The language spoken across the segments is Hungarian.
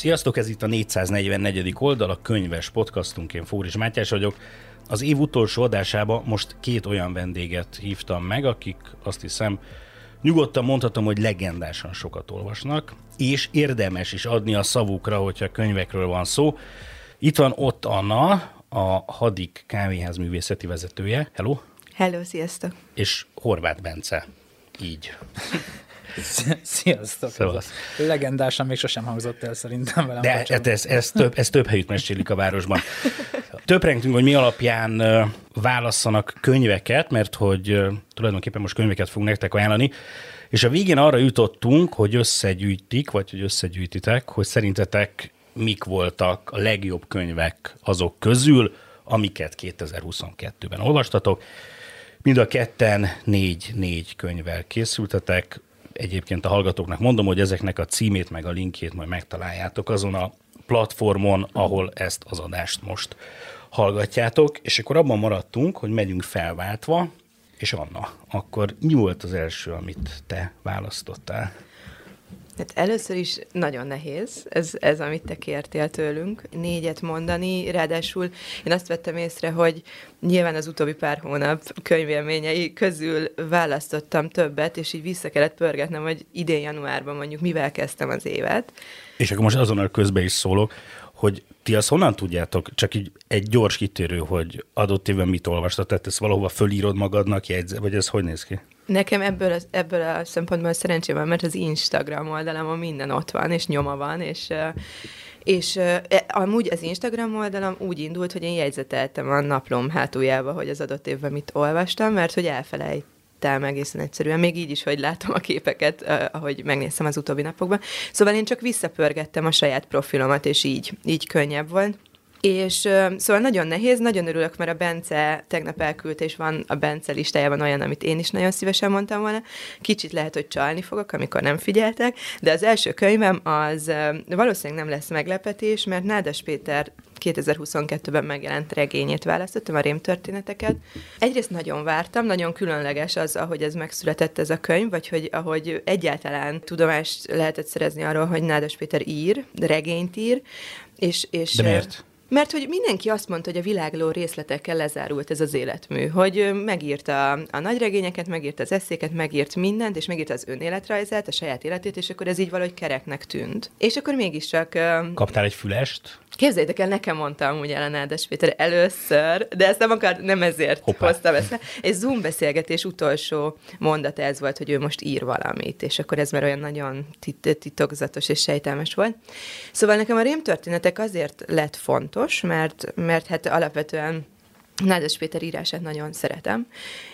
Sziasztok, ez itt a 444. oldal, a könyves podcastunk, én Fóris Mátyás vagyok. Az év utolsó adásába most két olyan vendéget hívtam meg, akik azt hiszem nyugodtan mondhatom, hogy legendásan sokat olvasnak, és érdemes is adni a szavukra, hogyha könyvekről van szó. Itt van ott Anna, a Hadik kávéház művészeti vezetője. Hello! Hello, sziasztok! És Horváth Bence. Így. Sziasztok! Sziasztok. Legendásan még sosem hangzott el szerintem velem. De hát ez, ez, több, ez több helyütt mesélik a városban. Töprengtünk, hogy mi alapján válasszanak könyveket, mert hogy tulajdonképpen most könyveket fogunk nektek ajánlani, és a végén arra jutottunk, hogy összegyűjtik, vagy hogy összegyűjtitek, hogy szerintetek mik voltak a legjobb könyvek azok közül, amiket 2022-ben olvastatok. Mind a ketten négy-négy könyvvel készültetek. Egyébként a hallgatóknak mondom, hogy ezeknek a címét meg a linkjét majd megtaláljátok azon a platformon, ahol ezt az adást most hallgatjátok, és akkor abban maradtunk, hogy megyünk felváltva, és Anna, akkor mi volt az első, amit te választottál? Hát először is nagyon nehéz, ez, ez amit te kértél tőlünk, négyet mondani, ráadásul én azt vettem észre, hogy nyilván az utóbbi pár hónap könyvélményei közül választottam többet, és így vissza kellett pörgetnem, hogy idén januárban mondjuk mivel kezdtem az évet. És akkor most azonnal közbe is szólok, hogy ti azt honnan tudjátok, csak így egy gyors kitérő, hogy adott évben mit olvastad, tehát ezt valahova fölírod magadnak, jegyze, vagy ez hogy néz ki? Nekem ebből, az, ebből a szempontból szerencsém van, mert az Instagram oldalamon minden ott van, és nyoma van, és és e, amúgy az Instagram oldalam úgy indult, hogy én jegyzeteltem a naplom hátuljába, hogy az adott évben mit olvastam, mert hogy elfelejt el egészen egyszerűen, még így is, hogy látom a képeket, uh, ahogy megnéztem az utóbbi napokban. Szóval én csak visszapörgettem a saját profilomat, és így, így könnyebb volt. És szóval nagyon nehéz, nagyon örülök, mert a Bence tegnap elküldte, és van a Bence listájában olyan, amit én is nagyon szívesen mondtam volna. Kicsit lehet, hogy csalni fogok, amikor nem figyeltek, de az első könyvem az valószínűleg nem lesz meglepetés, mert Nádas Péter 2022-ben megjelent regényét választottam, a rémtörténeteket. Egyrészt nagyon vártam, nagyon különleges az, ahogy ez megszületett ez a könyv, vagy hogy ahogy egyáltalán tudomást lehetett szerezni arról, hogy Nádas Péter ír, regényt ír, és, és De miért? Mert hogy mindenki azt mondta, hogy a világló részletekkel lezárult ez az életmű, hogy megírta a nagyregényeket, megírta az eszéket, megírt mindent, és megírta az önéletrajzát, a saját életét, és akkor ez így valahogy kereknek tűnt. És akkor mégiscsak... Kaptál egy fülest? Képzeljétek el, nekem mondtam úgy Ellen Áldás Péter először, de ezt nem akar, nem ezért Hoppá. hoztam ezt. Egy Zoom beszélgetés utolsó mondat ez volt, hogy ő most ír valamit, és akkor ez már olyan nagyon tit- titokzatos és sejtelmes volt. Szóval nekem a rémtörténetek azért lett fontos, mert, mert hát alapvetően Nádas Péter írását nagyon szeretem,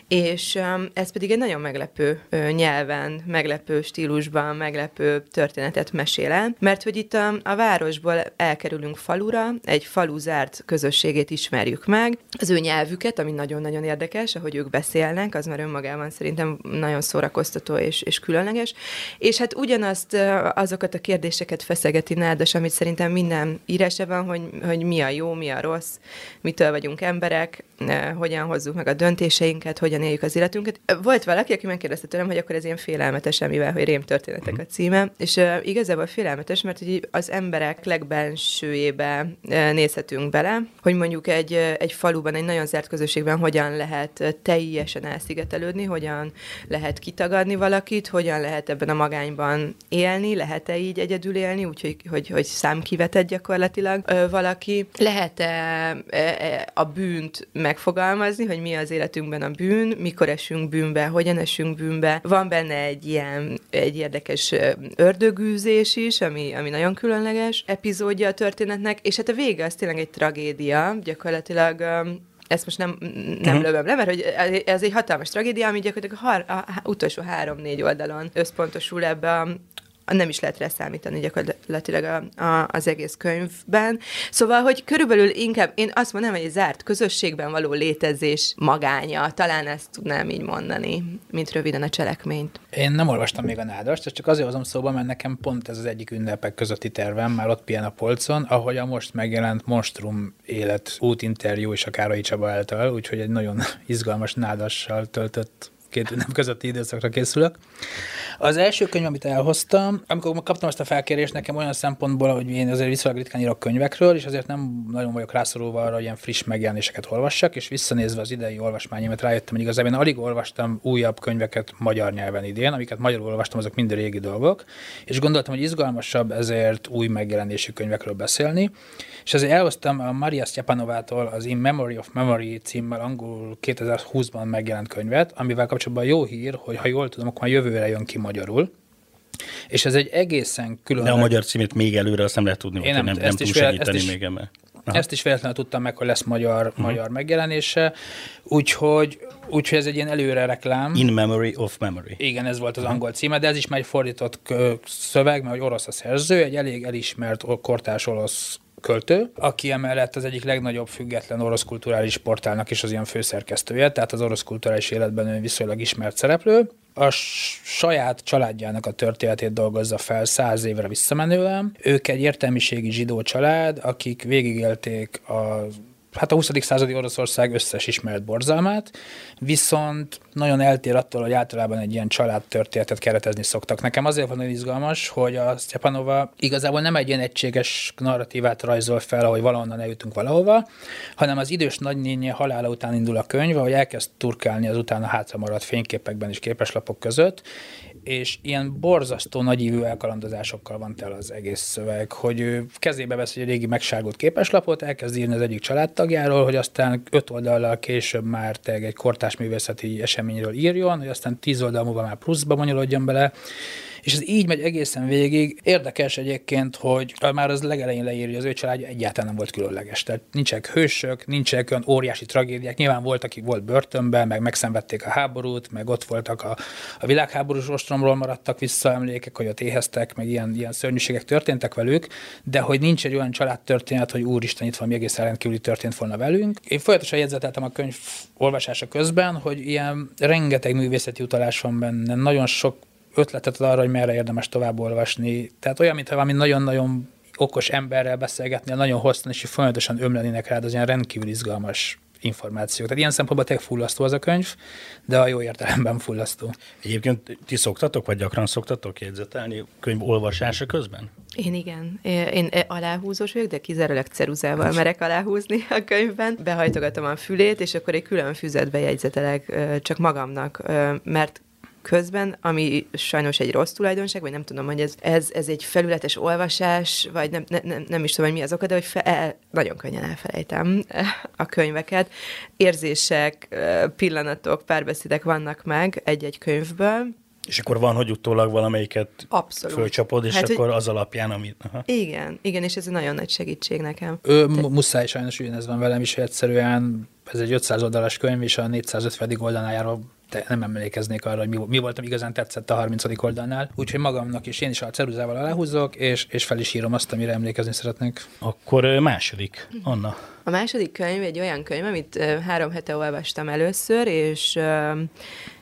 és ez pedig egy nagyon meglepő nyelven, meglepő stílusban, meglepő történetet mesél el, mert hogy itt a, a városból elkerülünk falura, egy falu zárt közösségét ismerjük meg, az ő nyelvüket, ami nagyon-nagyon érdekes, ahogy ők beszélnek, az már önmagában szerintem nagyon szórakoztató és, és különleges, és hát ugyanazt azokat a kérdéseket feszegeti Nádas, amit szerintem minden írásában, hogy, hogy mi a jó, mi a rossz, mitől vagyunk emberek, hogyan hozzuk meg a döntéseinket, hogyan éljük az életünket. Volt valaki, aki megkérdezte tőlem, hogy akkor ez ilyen félelmetes, mivel, hogy rémtörténetek a címe, és uh, igazából félelmetes, mert hogy az emberek legbensőjébe uh, nézhetünk bele, hogy mondjuk egy, uh, egy faluban, egy nagyon zárt közösségben hogyan lehet teljesen elszigetelődni, hogyan lehet kitagadni valakit, hogyan lehet ebben a magányban élni, lehet-e így egyedül élni, úgyhogy hogy, hogy számkivetett gyakorlatilag uh, valaki, lehet-e uh, a bűnt megfogalmazni, hogy mi az életünkben a bűn, mikor esünk bűnbe, hogyan esünk bűnbe. Van benne egy ilyen, egy érdekes ördögűzés is, ami, ami nagyon különleges epizódja a történetnek, és hát a vége az tényleg egy tragédia, gyakorlatilag ezt most nem, nem uh-huh. lövöm le, mert hogy ez egy hatalmas tragédia, ami gyakorlatilag a, har, a, a utolsó három-négy oldalon összpontosul ebbe a, nem is lehet leszámítani gyakorlatilag a, a, az egész könyvben. Szóval, hogy körülbelül inkább én azt mondom, hogy egy zárt közösségben való létezés magánya, talán ezt tudnám így mondani, mint röviden a cselekményt. Én nem olvastam még a nádast, csak azért hozom szóba, mert nekem pont ez az egyik ünnepek közötti tervem, már ott pihen a polcon, ahogy a most megjelent Monstrum élet útinterjú is a Károly Csaba által, úgyhogy egy nagyon izgalmas nádassal töltött két ünnep közötti időszakra készülök. Az első könyv, amit elhoztam, amikor kaptam ezt a felkérést, nekem olyan szempontból, hogy én azért viszonylag ritkán írok könyvekről, és azért nem nagyon vagyok rászorulva arra, hogy ilyen friss megjelenéseket olvassak, és visszanézve az idei olvasmányomat rájöttem, hogy igazából én alig olvastam újabb könyveket magyar nyelven idén, amiket magyarul olvastam, azok mind régi dolgok, és gondoltam, hogy izgalmasabb ezért új megjelenésű könyvekről beszélni, és ezért elhoztam a Maria Stjepanovától az In Memory of Memory címmel angol 2020-ban megjelent könyvet, amivel kapcsolatban jó hír, hogy ha jól tudom, akkor már jövőre jön ki magyarul. És ez egy egészen külön. De a magyar címét még előre azt nem lehet tudni, hogy nem, nem, nem tud segíteni is, még ebben. Aha. Ezt is véletlenül tudtam meg, hogy lesz magyar, uh-huh. magyar megjelenése, úgyhogy, úgyhogy ez egy ilyen előre reklám. In Memory of Memory. Igen, ez volt az angol címe, de ez is már egy fordított szöveg, mert hogy orosz a szerző, egy elég elismert kortárs orosz költő, aki emellett az egyik legnagyobb független orosz kulturális portálnak is az ilyen főszerkesztője, tehát az orosz kulturális életben ő viszonylag ismert szereplő. A saját családjának a történetét dolgozza fel száz évre visszamenően. Ők egy értelmiségi zsidó család, akik végigélték a hát a 20. századi Oroszország összes ismert borzalmát, viszont nagyon eltér attól, hogy általában egy ilyen családtörténetet keretezni szoktak. Nekem azért van nagyon izgalmas, hogy a Stepanova igazából nem egy ilyen egységes narratívát rajzol fel, ahogy valahonnan eljutunk valahova, hanem az idős nagynénye halála után indul a könyv, ahogy elkezd turkálni az utána hátra maradt fényképekben és képeslapok között, és ilyen borzasztó nagyívű elkalandozásokkal van tel az egész szöveg, hogy ő kezébe vesz egy régi megsárgult képeslapot, elkezd írni az egyik családtagjáról, hogy aztán öt oldallal később már egy kortás művészeti eseményről írjon, hogy aztán tíz oldal múlva már pluszba bonyolodjon bele, és ez így megy egészen végig. Érdekes egyébként, hogy már az legelején leírja, hogy az ő családja egyáltalán nem volt különleges. Tehát nincsenek hősök, nincsenek olyan óriási tragédiák. Nyilván volt, aki volt börtönben, meg megszenvedték a háborút, meg ott voltak a, a világháborús ostromról maradtak vissza emlékek, hogy ott éheztek, meg ilyen, ilyen szörnyűségek történtek velük, de hogy nincs egy olyan családtörténet, hogy úristen, itt van még egész rendkívüli történt volna velünk. Én folyamatosan jegyzeteltem a könyv olvasása közben, hogy ilyen rengeteg művészeti utalás van benne, nagyon sok ötletet arra, hogy merre érdemes tovább olvasni. Tehát olyan, mintha valami nagyon-nagyon okos emberrel beszélgetni, nagyon hosszan, és folyamatosan ömlenének rád az ilyen rendkívül izgalmas információk. Tehát ilyen szempontból tényleg fullasztó az a könyv, de a jó értelemben fullasztó. Egyébként ti szoktatok, vagy gyakran szoktatok jegyzetelni könyv olvasása közben? Én igen. Én aláhúzós vagyok, de kizárólag ceruzával merek aláhúzni a könyvben. Behajtogatom a fülét, és akkor egy külön füzetbe jegyzetelek csak magamnak, mert közben, ami sajnos egy rossz tulajdonság, vagy nem tudom, hogy ez, ez, ez egy felületes olvasás, vagy nem, ne, nem, nem is tudom, hogy mi az oka, de hogy fe, el, nagyon könnyen elfelejtem a könyveket. Érzések, pillanatok, párbeszédek vannak meg egy-egy könyvből, és akkor van, hogy utólag valamelyiket Abszolút. fölcsapod, és hát, akkor hogy... az alapján, amit... Aha. Igen, igen, és ez egy nagyon nagy segítség nekem. Ő, Te... muszáj sajnos ugyanez van velem is, hogy egyszerűen ez egy 500 oldalas könyv, és a 450. oldalán te nem emlékeznék arra, hogy mi, mi voltam igazán tetszett a 30. oldalnál. Úgyhogy magamnak is én is a ceruzával aláhúzok, és, és fel is írom azt, amire emlékezni szeretnék. Akkor második, Anna. A második könyv egy olyan könyv, amit három hete olvastam először, és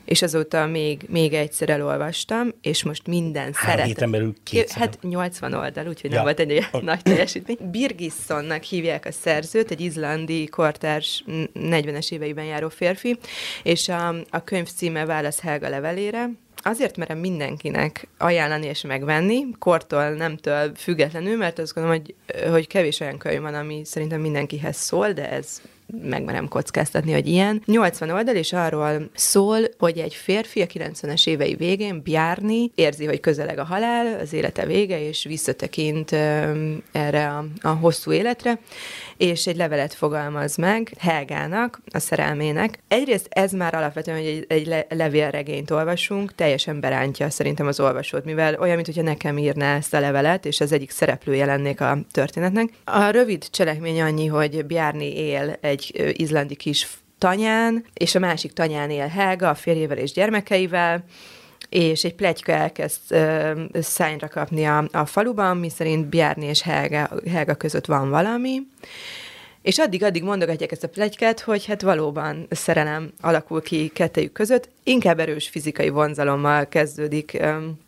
és azóta még, még egyszer elolvastam, és most minden Három szeret. héten belül kétszer. Hát 80 oldal, úgyhogy ja. nem volt egy olyan nagy teljesítmény. Birgissonnak hívják a szerzőt, egy izlandi kortárs 40-es éveiben járó férfi, és a, a könyv címe Válasz Helga levelére, azért merem mindenkinek ajánlani és megvenni, kortól, nemtől függetlenül, mert azt gondolom, hogy, hogy kevés olyan könyv van, ami szerintem mindenkihez szól, de ez megmerem kockáztatni, hogy ilyen. 80 oldal, és arról szól, hogy egy férfi a 90-es évei végén, Bjárni, érzi, hogy közeleg a halál, az élete vége, és visszatekint erre a, a hosszú életre, és egy levelet fogalmaz meg Helgának, a szerelmének. Egyrészt ez már alapvetően, hogy egy, egy le, levélregényt olvasunk, teljesen berántja szerintem az olvasót, mivel olyan, mintha nekem írná ezt a levelet, és az egyik szereplője lennék a történetnek. A rövid cselekmény annyi, hogy Bjárni él egy izlandi kis tanyán, és a másik tanyán él Helga, a férjével és gyermekeivel, és egy plegyka elkezd uh, szányra kapni a, a faluban, miszerint Bjárni és Helga, Helga között van valami, és addig-addig mondogatják ezt a plegykát, hogy hát valóban szerelem alakul ki kettejük között, inkább erős fizikai vonzalommal kezdődik um,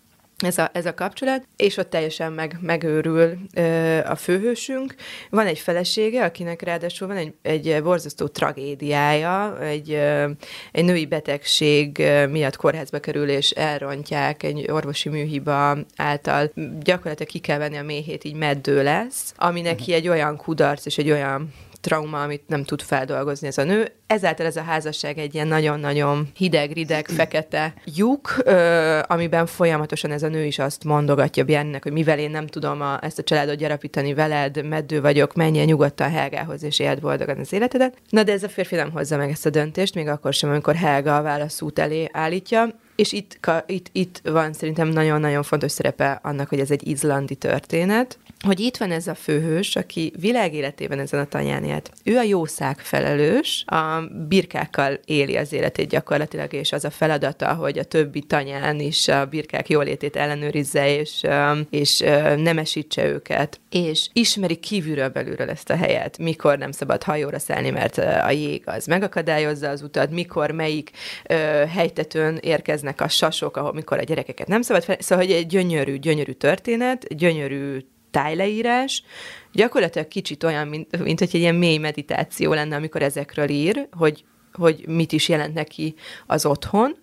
ez a, ez a kapcsolat, és ott teljesen meg, megőrül ö, a főhősünk. Van egy felesége, akinek ráadásul van egy, egy borzasztó tragédiája, egy, ö, egy női betegség miatt kórházba kerül, és elrontják egy orvosi műhiba által. Gyakorlatilag ki kell venni a méhét, így meddő lesz, ami neki egy olyan kudarc és egy olyan trauma, amit nem tud feldolgozni ez a nő. Ezáltal ez a házasság egy ilyen nagyon-nagyon hideg, rideg, fekete lyuk, ö, amiben folyamatosan ez a nő is azt mondogatja Bjernnek, hogy mivel én nem tudom a, ezt a családot gyarapítani veled, meddő vagyok, menjél nyugodtan Helgához, és éld boldogan az életedet. Na de ez a férfi nem hozza meg ezt a döntést, még akkor sem, amikor Helga a válaszút elé állítja. És itt, itt, itt van szerintem nagyon-nagyon fontos szerepe annak, hogy ez egy izlandi történet, hogy itt van ez a főhős, aki világéletében ezen a tanyán élt. Ő a jószág felelős, a birkákkal éli az életét gyakorlatilag, és az a feladata, hogy a többi tanyán is a birkák jólétét ellenőrizze, és, és nemesítse őket, és ismeri kívülről belülről ezt a helyet, mikor nem szabad hajóra szállni, mert a jég az megakadályozza az utat, mikor melyik helytetőn érkeznek a sasok, ahol mikor a gyerekeket nem szabad fel... Szóval, hogy egy gyönyörű, gyönyörű történet, gyönyörű tájleírás, gyakorlatilag kicsit olyan, mint, mint hogy egy ilyen mély meditáció lenne, amikor ezekről ír, hogy, hogy mit is jelent neki az otthon,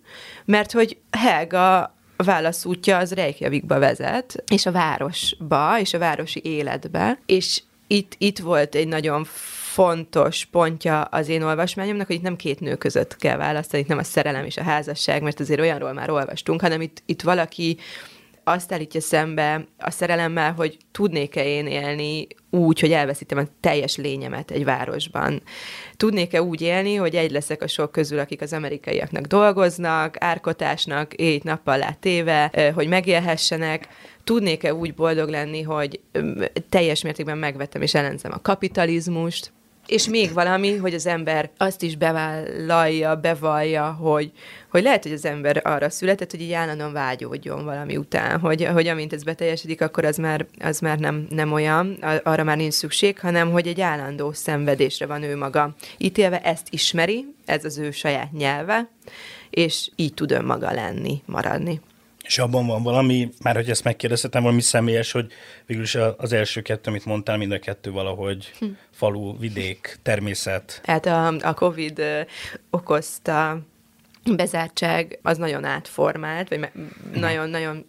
mert hogy Helga válaszútja az Reykjavikba vezet, és a városba, és a városi életbe, és itt, itt volt egy nagyon fontos pontja az én olvasmányomnak, hogy itt nem két nő között kell választani, itt nem a szerelem és a házasság, mert azért olyanról már olvastunk, hanem itt, itt valaki azt állítja szembe a szerelemmel, hogy tudnék-e én élni úgy, hogy elveszítem a teljes lényemet egy városban. Tudnék-e úgy élni, hogy egy leszek a sok közül, akik az amerikaiaknak dolgoznak, árkotásnak, éjt-nappal látéve, hogy megélhessenek, tudnék-e úgy boldog lenni, hogy teljes mértékben megvettem és ellenzem a kapitalizmust, és még valami, hogy az ember azt is bevállalja, bevallja, hogy, hogy lehet, hogy az ember arra született, hogy így állandóan vágyódjon valami után, hogy, hogy amint ez beteljesedik, akkor az már, az már nem, nem olyan, arra már nincs szükség, hanem hogy egy állandó szenvedésre van ő maga ítélve, ezt ismeri, ez az ő saját nyelve, és így tud önmaga lenni, maradni. És abban van valami, már hogy ezt megkérdezhetem, valami személyes, hogy végülis az első kettő, amit mondtál, mind a kettő valahogy hm. falu, vidék, természet. Hát a, a Covid okozta bezártság az nagyon átformált, vagy nagyon-nagyon.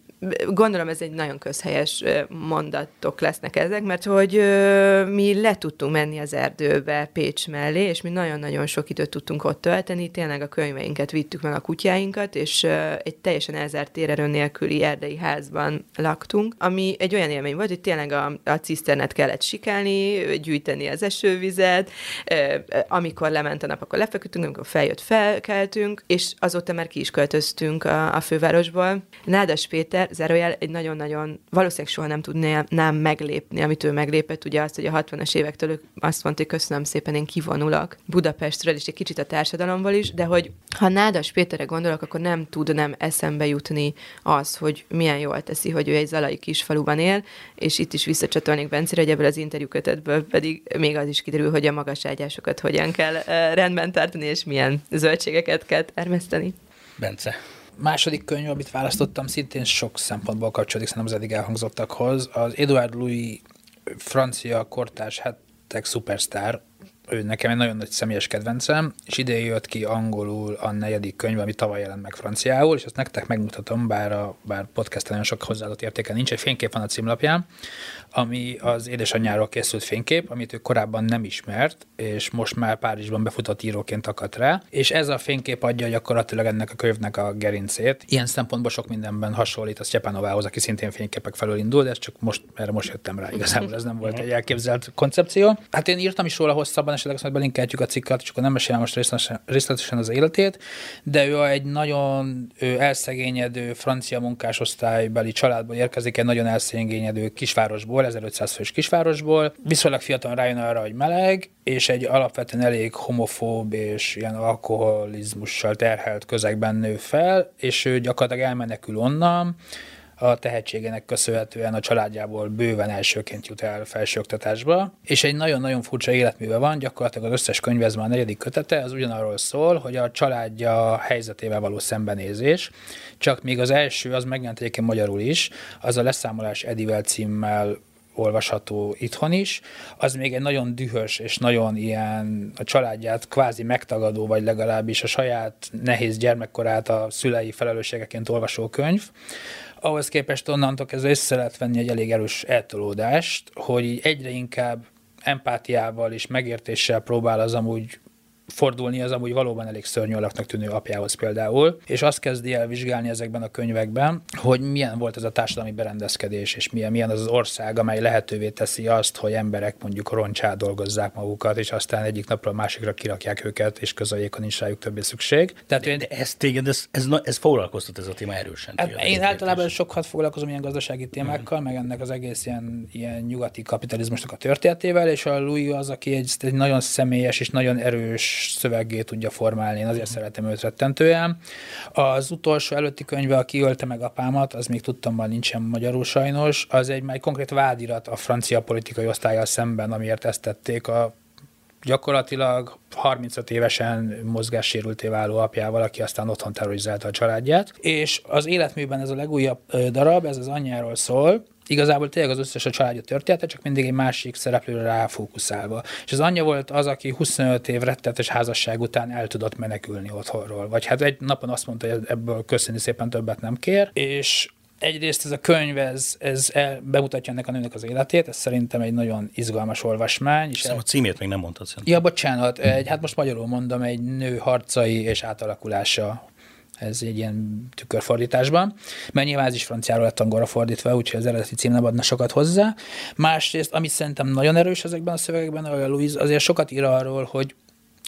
Gondolom ez egy nagyon közhelyes mondatok lesznek ezek, mert hogy mi le tudtunk menni az erdőbe Pécs mellé, és mi nagyon-nagyon sok időt tudtunk ott tölteni, tényleg a könyveinket vittük meg a kutyáinkat, és egy teljesen elzárt térerő nélküli erdei házban laktunk, ami egy olyan élmény volt, hogy tényleg a, a ciszternet kellett sikálni, gyűjteni az esővizet, amikor lement a nap, akkor lefeküdtünk, amikor feljött, felkeltünk, és azóta már ki is költöztünk a, a fővárosból. Nádas Péter zárójel egy nagyon-nagyon, valószínűleg soha nem tudnám meglépni, amit ő meglépett, ugye azt, hogy a 60-as évektől ők azt mondta, hogy köszönöm szépen, én kivonulok Budapestről, és egy kicsit a társadalomból is, de hogy ha Nádas Péterre gondolok, akkor nem tud nem eszembe jutni az, hogy milyen jól teszi, hogy ő egy zalai kisfaluban él, és itt is visszacsatolnék Bencére, hogy ebből az interjú kötetből pedig még az is kiderül, hogy a magas ágyásokat hogyan kell rendben tartani, és milyen zöldségeket kell termeszteni. Bence második könyv, amit választottam, szintén sok szempontból kapcsolódik szerintem az eddig elhangzottakhoz. Az Edouard Louis francia kortárs hetek szupersztár, ő nekem egy nagyon nagy személyes kedvencem, és idén jött ki angolul a negyedik könyv, ami tavaly jelent meg franciául, és ezt nektek megmutatom, bár a bár podcast nagyon sok hozzáadott értéke nincs, egy fénykép van a címlapján, ami az édesanyjáról készült fénykép, amit ő korábban nem ismert, és most már Párizsban befutott íróként akadt rá, és ez a fénykép adja gyakorlatilag ennek a könyvnek a gerincét. Ilyen szempontból sok mindenben hasonlít a Sztyepanovához, aki szintén fényképek felől indul, de ez csak most, erre most jöttem rá, igazából ez nem volt egy elképzelt koncepció. Hát én írtam is róla hosszabban, esetleg azt belinkeltjük a cikket, csak nem mesélem most részletesen az életét, de ő egy nagyon ő elszegényedő francia munkásosztálybeli családból érkezik, egy nagyon elszegényedő kisvárosból, 1500 fős kisvárosból, viszonylag fiatal rájön arra, hogy meleg, és egy alapvetően elég homofób és ilyen alkoholizmussal terhelt közegben nő fel, és ő gyakorlatilag elmenekül onnan, a tehetségének köszönhetően a családjából bőven elsőként jut el felsőoktatásba, és egy nagyon-nagyon furcsa életműve van, gyakorlatilag az összes könyv, ez már a negyedik kötete, az ugyanarról szól, hogy a családja helyzetével való szembenézés, csak még az első, az megjelent egyébként magyarul is, az a Leszámolás Edivel címmel olvasható itthon is, az még egy nagyon dühös és nagyon ilyen a családját kvázi megtagadó, vagy legalábbis a saját nehéz gyermekkorát a szülei felelősségeként olvasó könyv. Ahhoz képest onnantól kezdve össze lehet venni egy elég erős eltolódást, hogy egyre inkább empátiával és megértéssel próbál az amúgy fordulni az amúgy valóban elég szörnyű alaknak tűnő apjához például, és azt kezdi el vizsgálni ezekben a könyvekben, hogy milyen volt ez a társadalmi berendezkedés, és milyen, milyen az az ország, amely lehetővé teszi azt, hogy emberek mondjuk roncsá dolgozzák magukat, és aztán egyik napról a másikra kirakják őket, és közöljék, hogy nincs rájuk többé szükség. Tehát de, de ez téged, ez, ez, ez foglalkoztat ez a téma erősen. Hát én általában sokat foglalkozom ilyen gazdasági témákkal, mm. meg ennek az egész ilyen, ilyen nyugati kapitalizmusnak a történetével, és a Louis az, aki egy, egy nagyon személyes és nagyon erős szöveggé tudja formálni. Én azért szeretem őt rettentően. Az utolsó előtti könyve, aki ölte meg apámat, az még tudtam, már nincsen magyarul sajnos, az egy már konkrét vádirat a francia politikai osztályjal szemben, amiért ezt tették a gyakorlatilag 35 évesen mozgássérülté váló apjával, aki aztán otthon terrorizálta a családját. És az életműben ez a legújabb darab, ez az anyjáról szól, igazából tényleg az összes a családja története, csak mindig egy másik szereplőre ráfókuszálva. És az anyja volt az, aki 25 év rettetes házasság után el tudott menekülni otthonról. Vagy hát egy napon azt mondta, hogy ebből köszönni szépen többet nem kér, és egyrészt ez a könyv, ez, ez el, bemutatja ennek a nőnek az életét, ez szerintem egy nagyon izgalmas olvasmány. És el... a címét még nem mondtad szerintem. Ja, bocsánat, egy, hát most magyarul mondom, egy nő harcai és átalakulása ez egy ilyen tükörfordításban, mert nyilván ez is franciáról lett angolra fordítva, úgyhogy az eredeti cím nem adna sokat hozzá. Másrészt, ami szerintem nagyon erős ezekben a szövegekben, a Louise azért sokat ír arról, hogy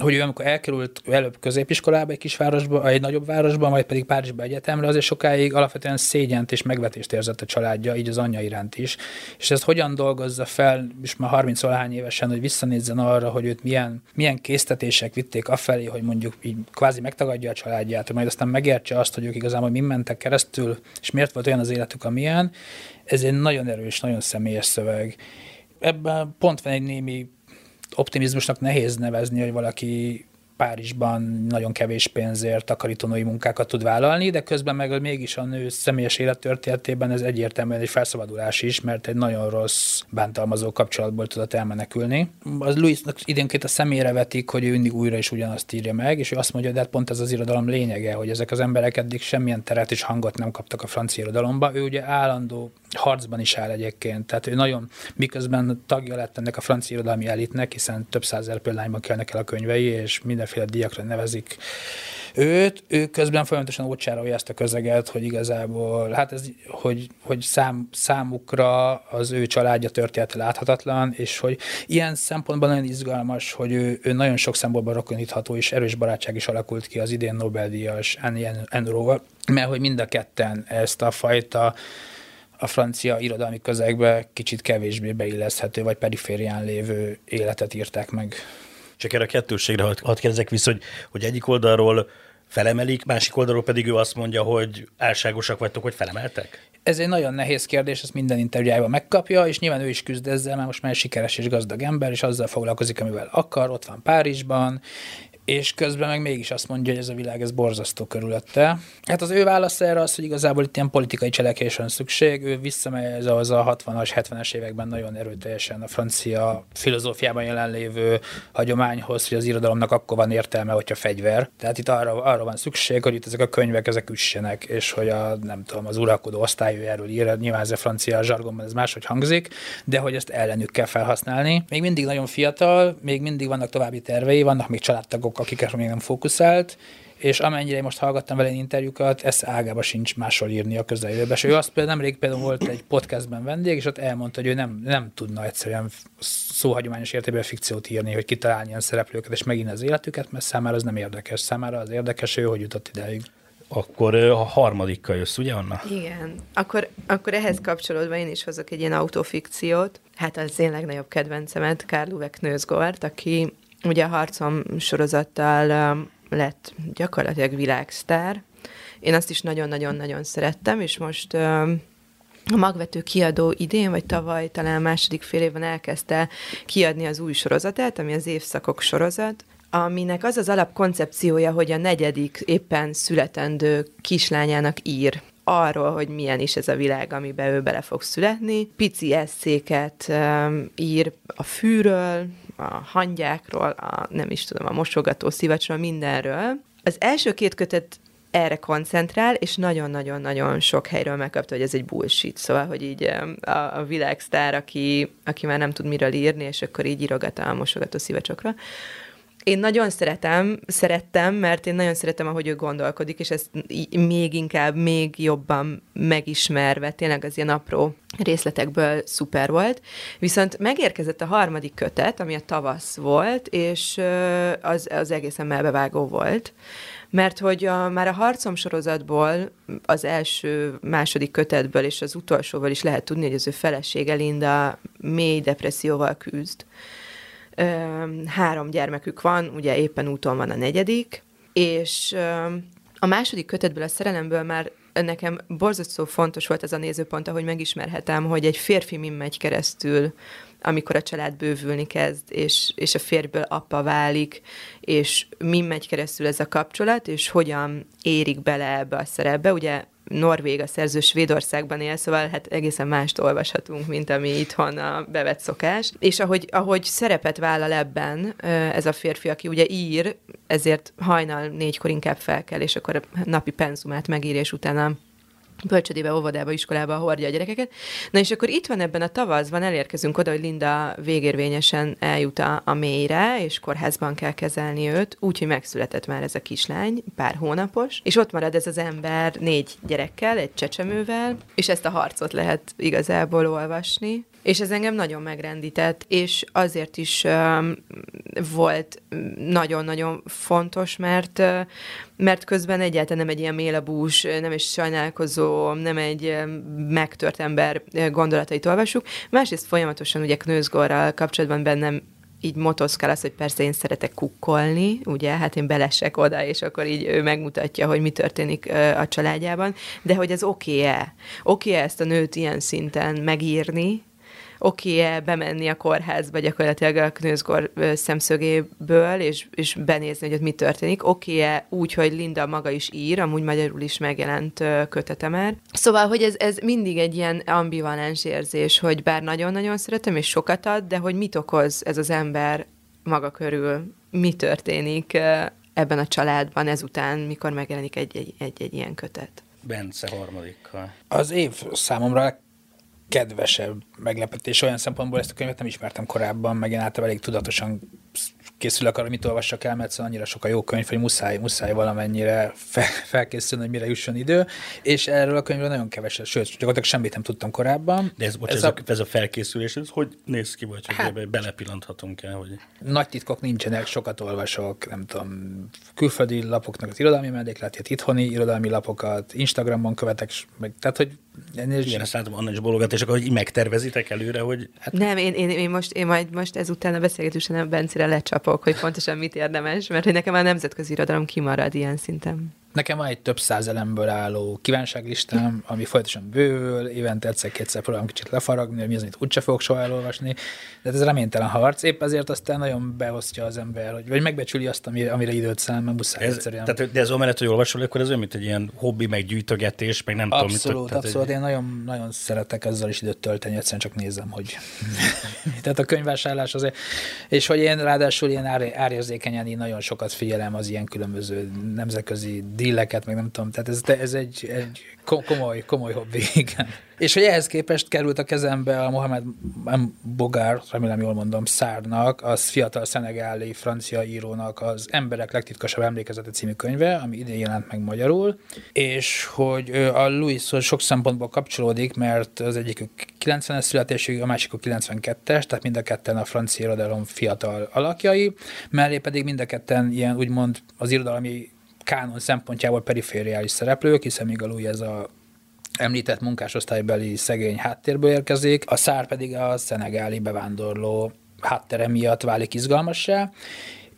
hogy ő amikor elkerült előbb középiskolába egy kisvárosba, egy nagyobb városba, majd pedig Párizsba egyetemre, azért sokáig alapvetően szégyent és megvetést érzett a családja, így az anyja iránt is. És ezt hogyan dolgozza fel, és már 30 valahány évesen, hogy visszanézzen arra, hogy őt milyen, milyen késztetések vitték afelé, hogy mondjuk így kvázi megtagadja a családját, majd aztán megértse azt, hogy ők igazából mi mentek keresztül, és miért volt olyan az életük, amilyen. Ez egy nagyon erős, nagyon személyes szöveg. Ebben pont van egy némi optimizmusnak nehéz nevezni, hogy valaki Párizsban nagyon kevés pénzért takarítónői munkákat tud vállalni, de közben meg mégis a nő személyes élettörténetében ez egyértelműen egy felszabadulás is, mert egy nagyon rossz bántalmazó kapcsolatból tudott elmenekülni. Az Louisnak időnként a személyre vetik, hogy ő mindig újra is ugyanazt írja meg, és ő azt mondja, hogy hát pont ez az irodalom lényege, hogy ezek az emberek eddig semmilyen teret és hangot nem kaptak a francia irodalomba. Ő ugye állandó harcban is áll egyébként, tehát ő nagyon, miközben tagja lett ennek a francia irodalmi elitnek, hiszen több százer példányban kelnek el a könyvei, és minden mindenféle díjakra nevezik őt, ő közben folyamatosan ócsárolja ezt a közeget, hogy igazából, hát ez, hogy, hogy szám, számukra az ő családja története láthatatlan, és hogy ilyen szempontban nagyon izgalmas, hogy ő, ő nagyon sok szempontban rokonítható, és erős barátság is alakult ki az idén Nobel-díjas Enróval, mert hogy mind a ketten ezt a fajta a francia irodalmi közegbe kicsit kevésbé beilleszthető, vagy periférián lévő életet írták meg. Csak erre a kettőségre hadd kérdezek vissza, hogy, hogy egyik oldalról felemelik, másik oldalról pedig ő azt mondja, hogy álságosak vagytok, hogy felemeltek? Ez egy nagyon nehéz kérdés, ezt minden interjújában megkapja, és nyilván ő is küzd ezzel, mert most már sikeres és gazdag ember, és azzal foglalkozik, amivel akar, ott van Párizsban, és közben meg mégis azt mondja, hogy ez a világ ez borzasztó körülötte. Hát az ő válasz erre az, hogy igazából itt ilyen politikai cselekvésre van szükség. Ő visszamegy ez az a 60-as, 70-es években nagyon erőteljesen a francia filozófiában jelenlévő hagyományhoz, hogy az irodalomnak akkor van értelme, hogyha fegyver. Tehát itt arra, arra van szükség, hogy itt ezek a könyvek ezek üssenek, és hogy a, nem tudom, az uralkodó osztály erről ír, nyilván ez a francia zsargonban ez máshogy hangzik, de hogy ezt ellenük kell felhasználni. Még mindig nagyon fiatal, még mindig vannak további tervei, vannak még családtagok, akikre még nem fókuszált, és amennyire most hallgattam vele interjúkat, ezt ágába sincs máshol írni a közeljövőben. És ő azt például nemrég például volt egy podcastben vendég, és ott elmondta, hogy ő nem, nem tudna egyszerűen szóhagyományos értében fikciót írni, hogy kitalálni ilyen szereplőket, és megint az életüket, mert számára az nem érdekes. Számára az érdekes, ő hogy jutott ideig. Akkor a harmadikkal jössz, ugye, Anna? Igen. Akkor, akkor ehhez kapcsolódva én is hozok egy ilyen autofikciót. Hát az én legnagyobb kedvencemet, Karl Uwe Knőzgort, aki ugye a harcom sorozattal um, lett gyakorlatilag világsztár. Én azt is nagyon-nagyon-nagyon szerettem, és most um, a magvető kiadó idén, vagy tavaly, talán második fél évben elkezdte kiadni az új sorozatát, ami az évszakok sorozat, aminek az az alapkoncepciója, hogy a negyedik éppen születendő kislányának ír arról, hogy milyen is ez a világ, amiben ő bele fog születni. Pici eszéket um, ír a fűről, a hangyákról, a, nem is tudom, a mosogató szivacsról, mindenről. Az első két kötet erre koncentrál, és nagyon-nagyon-nagyon sok helyről megkapta, hogy ez egy bullshit. Szóval, hogy így a, a világsztár, aki, aki már nem tud miről írni, és akkor így írogat a mosogató szívecsokra. Én nagyon szeretem, szerettem, mert én nagyon szeretem, ahogy ő gondolkodik, és ezt még inkább, még jobban megismerve, tényleg az ilyen apró részletekből szuper volt. Viszont megérkezett a harmadik kötet, ami a tavasz volt, és az, az egészen melbevágó volt mert hogy a, már a harcom sorozatból, az első, második kötetből és az utolsóval is lehet tudni, hogy az ő felesége Linda mély depresszióval küzd. Három gyermekük van, ugye éppen úton van a negyedik, és a második kötetből, a szerelemből már nekem borzasztó fontos volt ez a nézőpont, ahogy megismerhetem, hogy egy férfi min megy keresztül amikor a család bővülni kezd, és, és a férjből apa válik, és mi megy keresztül ez a kapcsolat, és hogyan érik bele ebbe a szerepbe. Ugye Norvég, a szerző Svédországban él, szóval hát egészen mást olvashatunk, mint ami itthon a bevett szokás. És ahogy, ahogy szerepet vállal ebben ez a férfi, aki ugye ír, ezért hajnal négykor inkább fel kell, és akkor a napi penzumát megír, és utána bölcsödébe, óvodába, iskolába hordja a gyerekeket. Na és akkor itt van ebben a tavaszban, elérkezünk oda, hogy Linda végérvényesen eljut a, a mélyre, és kórházban kell kezelni őt, úgyhogy megszületett már ez a kislány, pár hónapos, és ott marad ez az ember négy gyerekkel, egy csecsemővel, és ezt a harcot lehet igazából olvasni. És ez engem nagyon megrendített, és azért is um, volt nagyon-nagyon fontos, mert, uh, mert közben egyáltalán nem egy ilyen mélabús, nem egy sajnálkozó, nem egy megtört ember gondolatait olvasjuk. Másrészt folyamatosan ugye Knőzgorral kapcsolatban bennem így motoszkál az, hogy persze én szeretek kukkolni, ugye, hát én belesek oda, és akkor így ő megmutatja, hogy mi történik a családjában, de hogy ez oké-e? Oké-e ezt a nőt ilyen szinten megírni, oké-e bemenni a kórházba gyakorlatilag a knőzgor szemszögéből, és, és benézni, hogy ott mi történik. Oké-e úgy, hogy Linda maga is ír, amúgy magyarul is megjelent kötete már. Szóval, hogy ez, ez mindig egy ilyen ambivalens érzés, hogy bár nagyon-nagyon szeretem, és sokat ad, de hogy mit okoz ez az ember maga körül, mi történik ebben a családban ezután, mikor megjelenik egy-egy, ilyen kötet. Bence harmadikkal. Az év számomra kedvesebb meglepetés. Olyan szempontból ezt a könyvet nem ismertem korábban, meg én általában elég tudatosan készülök arra, mit olvassak el, mert szóval annyira sok a jó könyv, hogy muszáj, muszáj valamennyire fe, felkészülni, hogy mire jusson idő, és erről a könyvről nagyon keveset, sőt, gyakorlatilag semmit nem tudtam korábban. De ez, bocs, ez, ez, a, a, ez a felkészülés, ez hogy néz ki, vagy hát, hogy belepillanthatunk el? Hogy... Nagy titkok nincsenek, sokat olvasok, nem tudom, külföldi lapoknak az irodalmi mellékletét, itthoni irodalmi lapokat, Instagramon követek, meg, tehát hogy Ennél Igen, ezt látom, Anna is bologat, és akkor így megtervezitek előre, hogy... Hát... Nem, én, én, én, most, én majd most ezután a beszélgetésen a Bencire lecsapok, hogy pontosan mit érdemes, mert hogy nekem a nemzetközi irodalom kimarad ilyen szinten. Nekem van egy több száz elemből álló kívánságlistám, ami folyamatosan bővül, évente egyszer-kétszer próbálom kicsit lefaragni, hogy mi az, amit úgyse fogok soha elolvasni. De ez reménytelen harc, épp ezért aztán nagyon beosztja az ember, hogy, vagy megbecsüli azt, amire, amire időt szám, mert muszáj ez, egyszerűen. Tehát, de ez amellett, hogy olvasol, akkor ez olyan, mint egy ilyen hobbi, meg gyűjtögetés, meg nem abszolút, tudom. Abszolút, abszolút. Egy... Én nagyon, nagyon szeretek ezzel is időt tölteni, egyszerűen csak nézem, hogy tehát a könyvvásárlás azért, és hogy én ráadásul ilyen ár, árérzékenyen én nagyon sokat figyelem az ilyen különböző nemzetközi díleket, meg nem tudom, tehát ez, ez egy, egy komoly, komoly hobbi, igen. És hogy ehhez képest került a kezembe a Mohamed Bogár, remélem jól mondom, Szárnak, az fiatal szenegáli francia írónak az Emberek legtitkosabb emlékezete című könyve, ami idén jelent meg magyarul, és hogy a Louis sok szempontból kapcsolódik, mert az egyikük 90-es születésű, a másikuk 92-es, tehát mind a ketten a francia irodalom fiatal alakjai, mellé pedig mind a ketten ilyen úgymond az irodalmi kánon szempontjából perifériális szereplők, hiszen még a Louis ez a említett munkásosztálybeli szegény háttérből érkezik, a szár pedig a szenegáli bevándorló háttere miatt válik izgalmassá.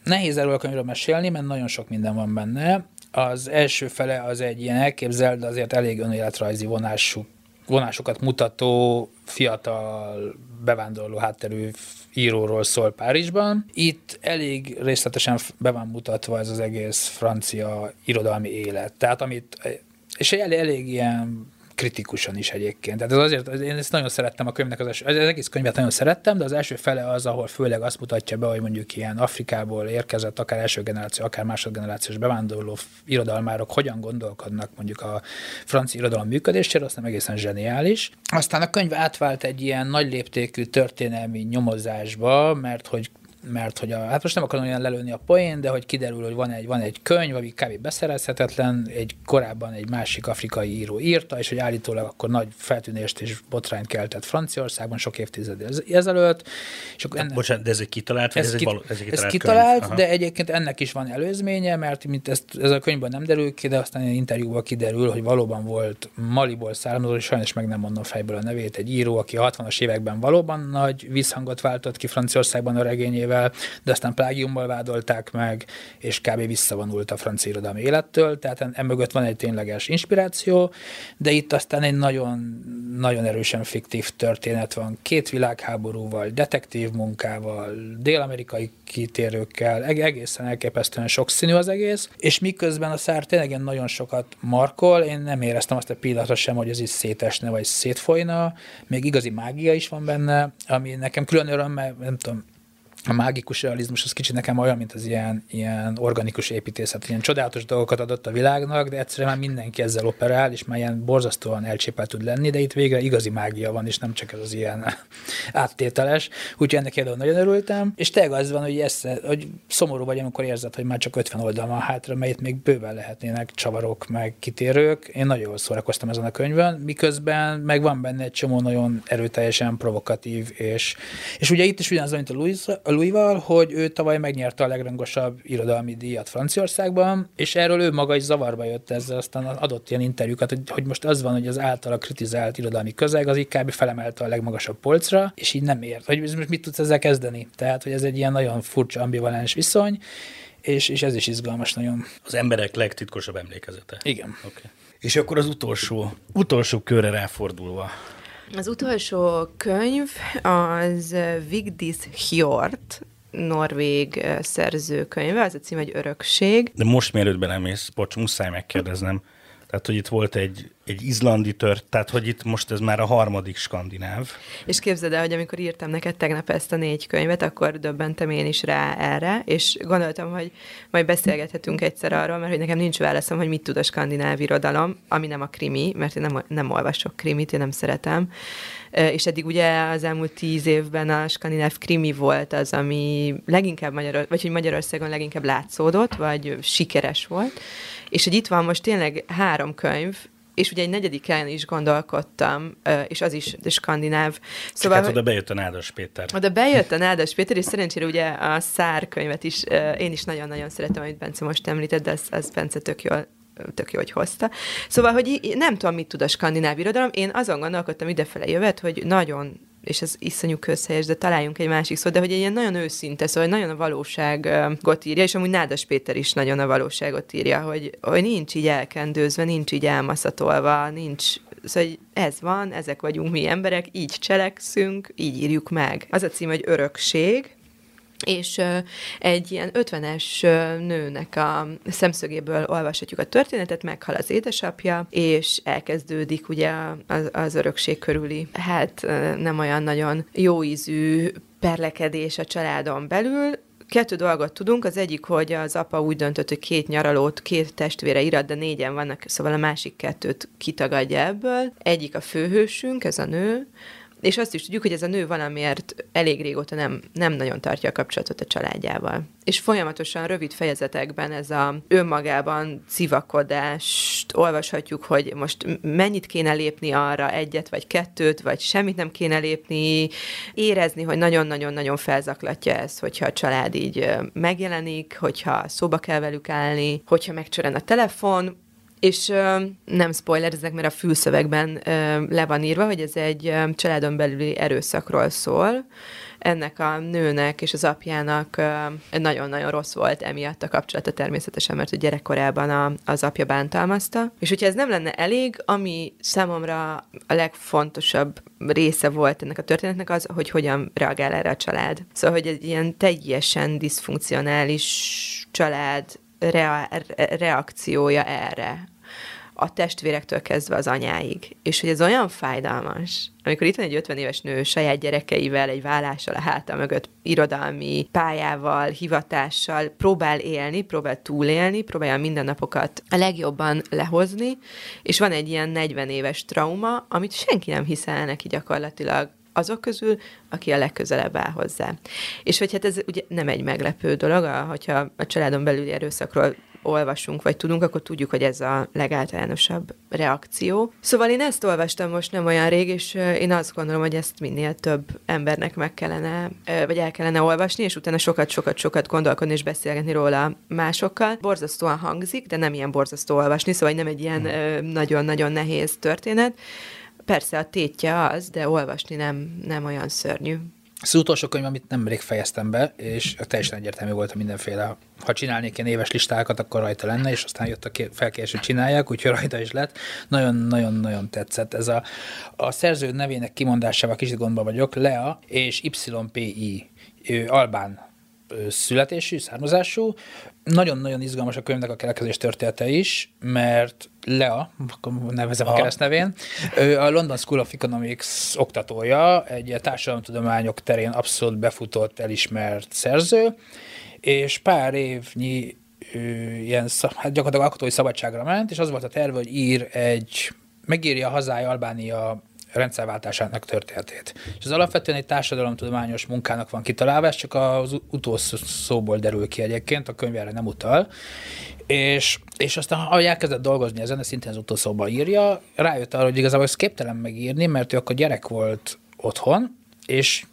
Nehéz erről a könyvről mesélni, mert nagyon sok minden van benne. Az első fele az egy ilyen elképzelt, de azért elég önéletrajzi vonású vonásokat mutató fiatal bevándorló hátterű íróról szól Párizsban. Itt elég részletesen be van mutatva ez az egész francia irodalmi élet. Tehát amit, és elég, elég ilyen kritikusan is egyébként. Tehát ez azért, én ezt nagyon szerettem a könyvnek, az, az egész könyvet nagyon szerettem, de az első fele az, ahol főleg azt mutatja be, hogy mondjuk ilyen Afrikából érkezett, akár első generáció, akár másodgenerációs bevándorló irodalmárok hogyan gondolkodnak mondjuk a francia irodalom működésére, aztán egészen zseniális. Aztán a könyv átvált egy ilyen nagy léptékű történelmi nyomozásba, mert hogy mert hogy a, hát most nem akarom olyan lelőni a poén, de hogy kiderül, hogy van egy, van egy könyv, ami kb. beszerezhetetlen, egy korábban egy másik afrikai író írta, és hogy állítólag akkor nagy feltűnést és botrányt keltett Franciaországban sok évtized ezelőtt. És akkor ennek, Bocsánat, de ez egy kitalált, ez, ez, egy, való, ez egy kitalált, ez kitalált de egyébként ennek is van előzménye, mert mint ezt, ez a könyvben nem derül ki, de aztán egy interjúban kiderül, hogy valóban volt Maliból származó, és sajnos meg nem mondom fejből a nevét, egy író, aki a 60-as években valóban nagy visszhangot váltott ki Franciaországban a regényével, nevével, de aztán plágiummal vádolták meg, és kb. visszavonult a francia irodalmi élettől, tehát emögött van egy tényleges inspiráció, de itt aztán egy nagyon, nagyon erősen fiktív történet van, két világháborúval, detektív munkával, dél-amerikai kitérőkkel, egészen elképesztően sokszínű az egész, és miközben a szár tényleg nagyon sokat markol, én nem éreztem azt a pillanatra sem, hogy ez is szétesne, vagy szétfolyna, még igazi mágia is van benne, ami nekem külön öröm, mert nem tudom, a mágikus realizmus az kicsit nekem olyan, mint az ilyen, ilyen organikus építészet, ilyen csodálatos dolgokat adott a világnak, de egyszerűen már mindenki ezzel operál, és már ilyen borzasztóan elcsépelt tud lenni, de itt végre igazi mágia van, és nem csak ez az ilyen áttételes. Úgyhogy ennek például nagyon örültem, és tényleg az van, hogy, ezt, hogy szomorú vagy, amikor érzed, hogy már csak 50 oldal van hátra, mert még bőven lehetnének csavarok, meg kitérők. Én nagyon jól szórakoztam ezen a könyvön, miközben meg van benne egy csomó nagyon erőteljesen provokatív, és, és ugye itt is ugyanaz, mint a Louis, Louisval, hogy ő tavaly megnyerte a legrangosabb irodalmi díjat Franciaországban, és erről ő maga is zavarba jött ezzel, aztán adott ilyen interjúkat, hogy, hogy most az van, hogy az általa kritizált irodalmi közeg az így kb. felemelte a legmagasabb polcra, és így nem ért, hogy most mit tudsz ezzel kezdeni. Tehát, hogy ez egy ilyen nagyon furcsa ambivalens viszony, és, és ez is izgalmas nagyon. Az emberek legtitkosabb emlékezete. Igen. Okay. És akkor az utolsó, utolsó körre ráfordulva. Az utolsó könyv az Vigdis Hjort, norvég szerzőkönyve, az a cím egy örökség. De most mielőtt belemész, bocs, muszáj megkérdeznem, tehát, hogy itt volt egy, egy izlandi tört, tehát, hogy itt most ez már a harmadik skandináv. És képzeld el, hogy amikor írtam neked tegnap ezt a négy könyvet, akkor döbbentem én is rá erre, és gondoltam, hogy majd beszélgethetünk egyszer arról, mert hogy nekem nincs válaszom, hogy mit tud a skandináv irodalom, ami nem a krimi, mert én nem, nem olvasok krimit, én nem szeretem. És eddig ugye az elmúlt tíz évben a skandináv krimi volt az, ami leginkább Magyarországon, vagy hogy Magyarországon leginkább látszódott, vagy sikeres volt és hogy itt van most tényleg három könyv, és ugye egy negyediken is gondolkodtam, és az is skandináv. Szóval, hát oda bejött a Nádas Péter. Oda bejött a Nádas Péter, és szerencsére ugye a Szár könyvet is, én is nagyon-nagyon szeretem, amit Bence most említett, de az, az Bence tök jól tök jó, hogy hozta. Szóval, hogy nem tudom, mit tud a skandináv irodalom. Én azon gondolkodtam idefele jövet, hogy nagyon és ez iszonyú közhelyes, de találjunk egy másik szót, de hogy egy ilyen nagyon őszinte, szóval nagyon a valóságot írja, és amúgy Nádas Péter is nagyon a valóságot írja, hogy, hogy nincs így elkendőzve, nincs így elmaszatolva, nincs, szóval hogy ez van, ezek vagyunk mi emberek, így cselekszünk, így írjuk meg. Az a cím, hogy örökség, és egy ilyen ötvenes nőnek a szemszögéből olvashatjuk a történetet, meghal az édesapja, és elkezdődik ugye az, az örökség körüli, hát nem olyan nagyon jó ízű perlekedés a családon belül, kettő dolgot tudunk, az egyik, hogy az apa úgy döntött, hogy két nyaralót, két testvére irat, de négyen vannak, szóval a másik kettőt kitagadja ebből. Egyik a főhősünk, ez a nő, és azt is tudjuk, hogy ez a nő valamiért elég régóta nem, nem nagyon tartja a kapcsolatot a családjával. És folyamatosan rövid fejezetekben ez a önmagában civakodást olvashatjuk, hogy most mennyit kéne lépni arra, egyet vagy kettőt, vagy semmit nem kéne lépni, érezni, hogy nagyon-nagyon-nagyon felzaklatja ez, hogyha a család így megjelenik, hogyha szóba kell velük állni, hogyha megcsörön a telefon, és ö, nem spoilerezek, mert a fülszövegben le van írva, hogy ez egy családon belüli erőszakról szól, ennek a nőnek és az apjának nagyon-nagyon rossz volt emiatt a kapcsolata természetesen, mert a gyerekkorában a, az apja bántalmazta. És hogyha ez nem lenne elég, ami számomra a legfontosabb része volt ennek a történetnek az, hogy hogyan reagál erre a család. Szóval, hogy egy ilyen teljesen diszfunkcionális család rea- reakciója erre, a testvérektől kezdve az anyáig. És hogy ez olyan fájdalmas, amikor itt van egy 50 éves nő saját gyerekeivel, egy vállással a háta mögött, irodalmi pályával, hivatással próbál élni, próbál túlélni, próbálja a mindennapokat a legjobban lehozni, és van egy ilyen 40 éves trauma, amit senki nem hiszel neki gyakorlatilag azok közül, aki a legközelebb áll hozzá. És hogy hát ez ugye nem egy meglepő dolog, hogyha a családon belüli erőszakról olvasunk, vagy tudunk, akkor tudjuk, hogy ez a legáltalánosabb reakció. Szóval én ezt olvastam most nem olyan rég, és én azt gondolom, hogy ezt minél több embernek meg kellene, vagy el kellene olvasni, és utána sokat-sokat-sokat gondolkodni és beszélgetni róla másokkal. Borzasztóan hangzik, de nem ilyen borzasztó olvasni, szóval nem egy ilyen nagyon-nagyon nehéz történet. Persze a tétje az, de olvasni nem, nem olyan szörnyű. Az utolsó könyv, amit nemrég fejeztem be, és teljesen egyértelmű volt a mindenféle. Ha csinálnék ilyen éves listákat, akkor rajta lenne, és aztán jött a felkérés, hogy csinálják, úgyhogy rajta is lett. Nagyon-nagyon-nagyon tetszett. Ez a, a szerző nevének kimondásával kicsit gondba vagyok. Lea és YPI. Ő albán születésű, származású. Nagyon-nagyon izgalmas a könyvnek a keletkezés története is, mert Lea, akkor nevezem a keresztnevén, ő a London School of Economics oktatója, egy társadalomtudományok terén abszolút befutott, elismert szerző, és pár évnyi ő, ilyen, hát gyakorlatilag alkotói szabadságra ment, és az volt a terve, hogy ír egy, megírja a hazája Albánia rendszerváltásának történetét. És az alapvetően egy társadalomtudományos munkának van kitalálva, ez csak az utolsó szóból derül ki egyébként, a könyv erre nem utal. És, és aztán, ahogy elkezdett dolgozni ezen, szintén az utolsóban írja, rájött arra, hogy igazából ezt képtelen megírni, mert ő akkor gyerek volt otthon, és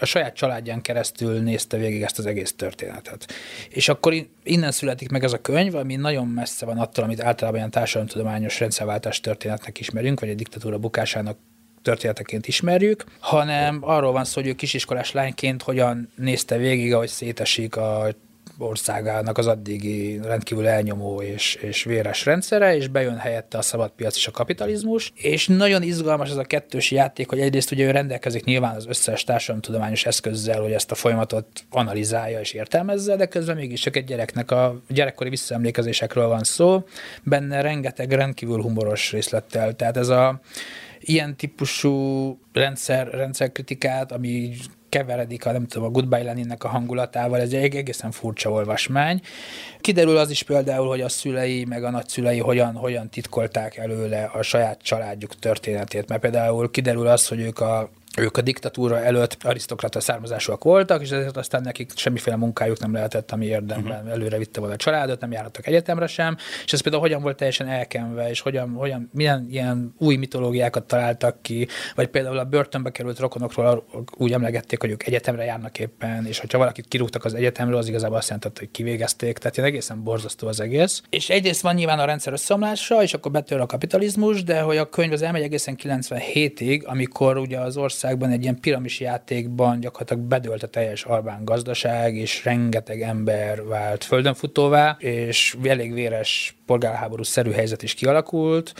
a saját családján keresztül nézte végig ezt az egész történetet. És akkor innen születik meg ez a könyv, ami nagyon messze van attól, amit általában ilyen társadalomtudományos rendszerváltás történetnek ismerünk, vagy egy diktatúra bukásának történeteként ismerjük, hanem arról van szó, hogy ő kisiskolás lányként hogyan nézte végig, ahogy szétesik a országának az addigi rendkívül elnyomó és, és véres rendszere, és bejön helyette a szabadpiac és a kapitalizmus, és nagyon izgalmas ez a kettős játék, hogy egyrészt ugye ő rendelkezik nyilván az összes társadalomtudományos eszközzel, hogy ezt a folyamatot analizálja és értelmezze, de közben mégis csak egy gyereknek a gyerekkori visszaemlékezésekről van szó, benne rengeteg rendkívül humoros részlettel, tehát ez a ilyen típusú rendszer, rendszerkritikát, ami keveredik a, nem tudom, a Goodbye Leninnek a hangulatával, ez egy egészen furcsa olvasmány. Kiderül az is például, hogy a szülei meg a nagyszülei hogyan, hogyan titkolták előle a saját családjuk történetét, mert például kiderül az, hogy ők a ők a diktatúra előtt arisztokrata származásúak voltak, és ezért aztán nekik semmiféle munkájuk nem lehetett, ami érdemben uh-huh. előre vitte volna a családot, nem járhattak egyetemre sem, és ez például hogyan volt teljesen elkenve, és hogyan, hogyan milyen ilyen új mitológiákat találtak ki, vagy például a börtönbe került rokonokról úgy emlegették, hogy ők egyetemre járnak éppen, és hogyha valakit kirúgtak az egyetemről, az igazából azt jelenti, hogy kivégezték, tehát ilyen egészen borzasztó az egész. És egyrészt van nyilván a rendszer összeomlása, és akkor betör a kapitalizmus, de hogy a könyv az elmegy egészen 97-ig, amikor ugye az ország országban egy ilyen piramis játékban gyakorlatilag bedőlt a teljes albán gazdaság, és rengeteg ember vált földönfutóvá, és elég véres polgárháború szerű helyzet is kialakult,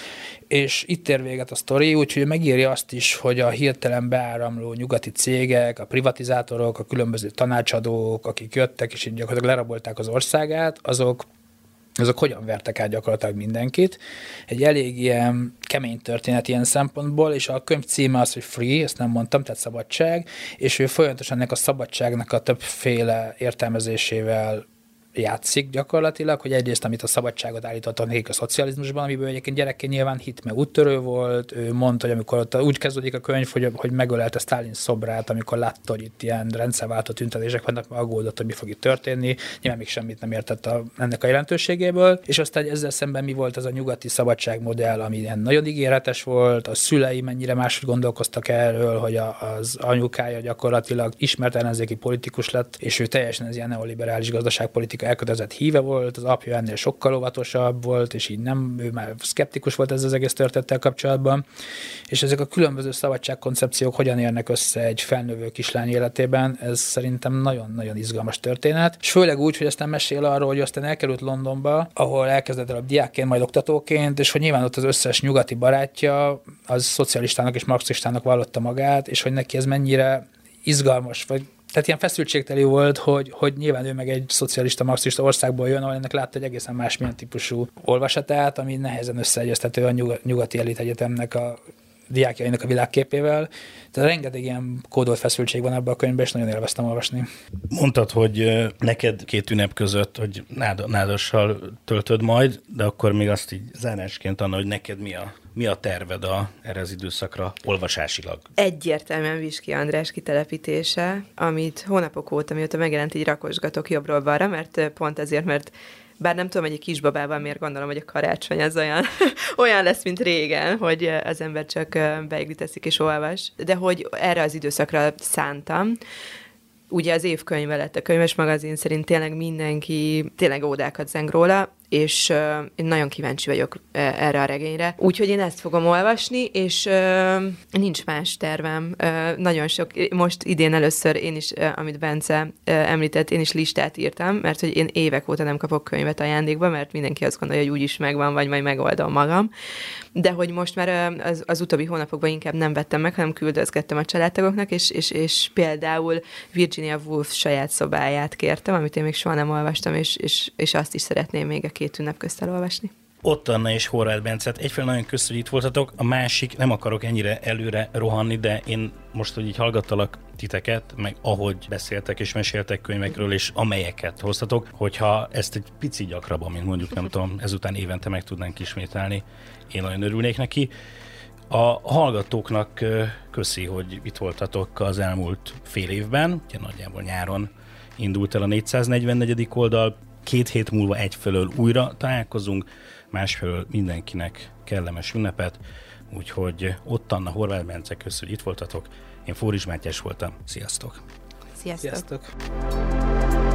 és itt ér véget a sztori, úgyhogy megírja azt is, hogy a hirtelen beáramló nyugati cégek, a privatizátorok, a különböző tanácsadók, akik jöttek és így gyakorlatilag lerabolták az országát, azok azok hogyan vertek át gyakorlatilag mindenkit. Egy elég ilyen kemény történet ilyen szempontból, és a könyv címe az, hogy free, ezt nem mondtam, tehát szabadság, és ő folyamatosan ennek a szabadságnak a többféle értelmezésével játszik gyakorlatilag, hogy egyrészt, amit a szabadságot állítottak nekik a szocializmusban, amiből egyébként gyerekként nyilván hit meg úttörő volt, ő mondta, hogy amikor ott úgy kezdődik a könyv, hogy, hogy megölelte Stalin szobrát, amikor látta, hogy itt ilyen rendszerváltó tüntetések vannak, aggódott, hogy mi fog itt történni, nyilván még semmit nem értett a, ennek a jelentőségéből, és aztán ezzel szemben mi volt az a nyugati szabadságmodell, ami ilyen nagyon ígéretes volt, a szülei mennyire máshogy gondolkoztak erről, hogy a, az anyukája gyakorlatilag ismert ellenzéki politikus lett, és ő teljesen ez ilyen neoliberális gazdaságpolitika elkötelezett híve volt, az apja ennél sokkal óvatosabb volt, és így nem, ő már szkeptikus volt ez az egész történettel kapcsolatban. És ezek a különböző szabadságkoncepciók hogyan érnek össze egy felnövő kislány életében, ez szerintem nagyon-nagyon izgalmas történet. És főleg úgy, hogy aztán mesél arról, hogy aztán elkerült Londonba, ahol elkezdett el a diákként, majd oktatóként, és hogy nyilván ott az összes nyugati barátja az szocialistának és marxistának vallotta magát, és hogy neki ez mennyire izgalmas, vagy tehát ilyen feszültségteli volt, hogy, hogy nyilván ő meg egy szocialista, marxista országból jön, ahol ennek látta egy egészen másmilyen típusú olvasatát, ami nehezen összeegyeztető a nyugati elit egyetemnek a diákjainak a világképével. Tehát rengeteg ilyen kódolt feszültség van ebben a könyvben, és nagyon élveztem olvasni. Mondtad, hogy neked két ünnep között, hogy nád, nádassal töltöd majd, de akkor még azt így zárásként anna, hogy neked mi a, mi a terved a, erre az időszakra olvasásilag? Egyértelműen Viski András kitelepítése, amit hónapok óta, mióta megjelent, így rakosgatok jobbról balra, mert pont ezért, mert bár nem tudom, hogy egy kisbabával miért gondolom, hogy a karácsony az olyan, olyan lesz, mint régen, hogy az ember csak beigli teszik és olvas, de hogy erre az időszakra szántam, ugye az évkönyve lett a könyves magazin szerint tényleg mindenki tényleg ódákat zeng róla, és uh, én nagyon kíváncsi vagyok erre a regényre. Úgyhogy én ezt fogom olvasni, és uh, nincs más tervem. Uh, nagyon sok, most idén először én is, uh, amit Bence uh, említett, én is listát írtam, mert hogy én évek óta nem kapok könyvet ajándékba, mert mindenki azt gondolja, hogy úgyis megvan, vagy majd megoldom magam. De hogy most már uh, az, az utóbbi hónapokban inkább nem vettem meg, hanem küldözgettem a családtagoknak, és, és, és például Virginia Woolf saját szobáját kértem, amit én még soha nem olvastam, és, és, és azt is szeretném még a két ünnep közt elolvasni. Ott Anna és Horváth Bencet. Egyfelől nagyon köszönjük, hogy itt voltatok, a másik, nem akarok ennyire előre rohanni, de én most, hogy így hallgattalak titeket, meg ahogy beszéltek és meséltek könyvekről, és amelyeket hoztatok, hogyha ezt egy pici gyakrabban, mint mondjuk nem tudom, ezután évente meg tudnánk ismételni, én nagyon örülnék neki. A hallgatóknak köszi, hogy itt voltatok az elmúlt fél évben, ugye nagyjából nyáron indult el a 444. oldal, Két hét múlva egyfelől újra találkozunk, másfelől mindenkinek kellemes ünnepet, úgyhogy ott Anna Horváth Bence, köszönjük, hogy itt voltatok. Én Fóris Mátyás voltam. Sziasztok! Sziasztok! Sziasztok.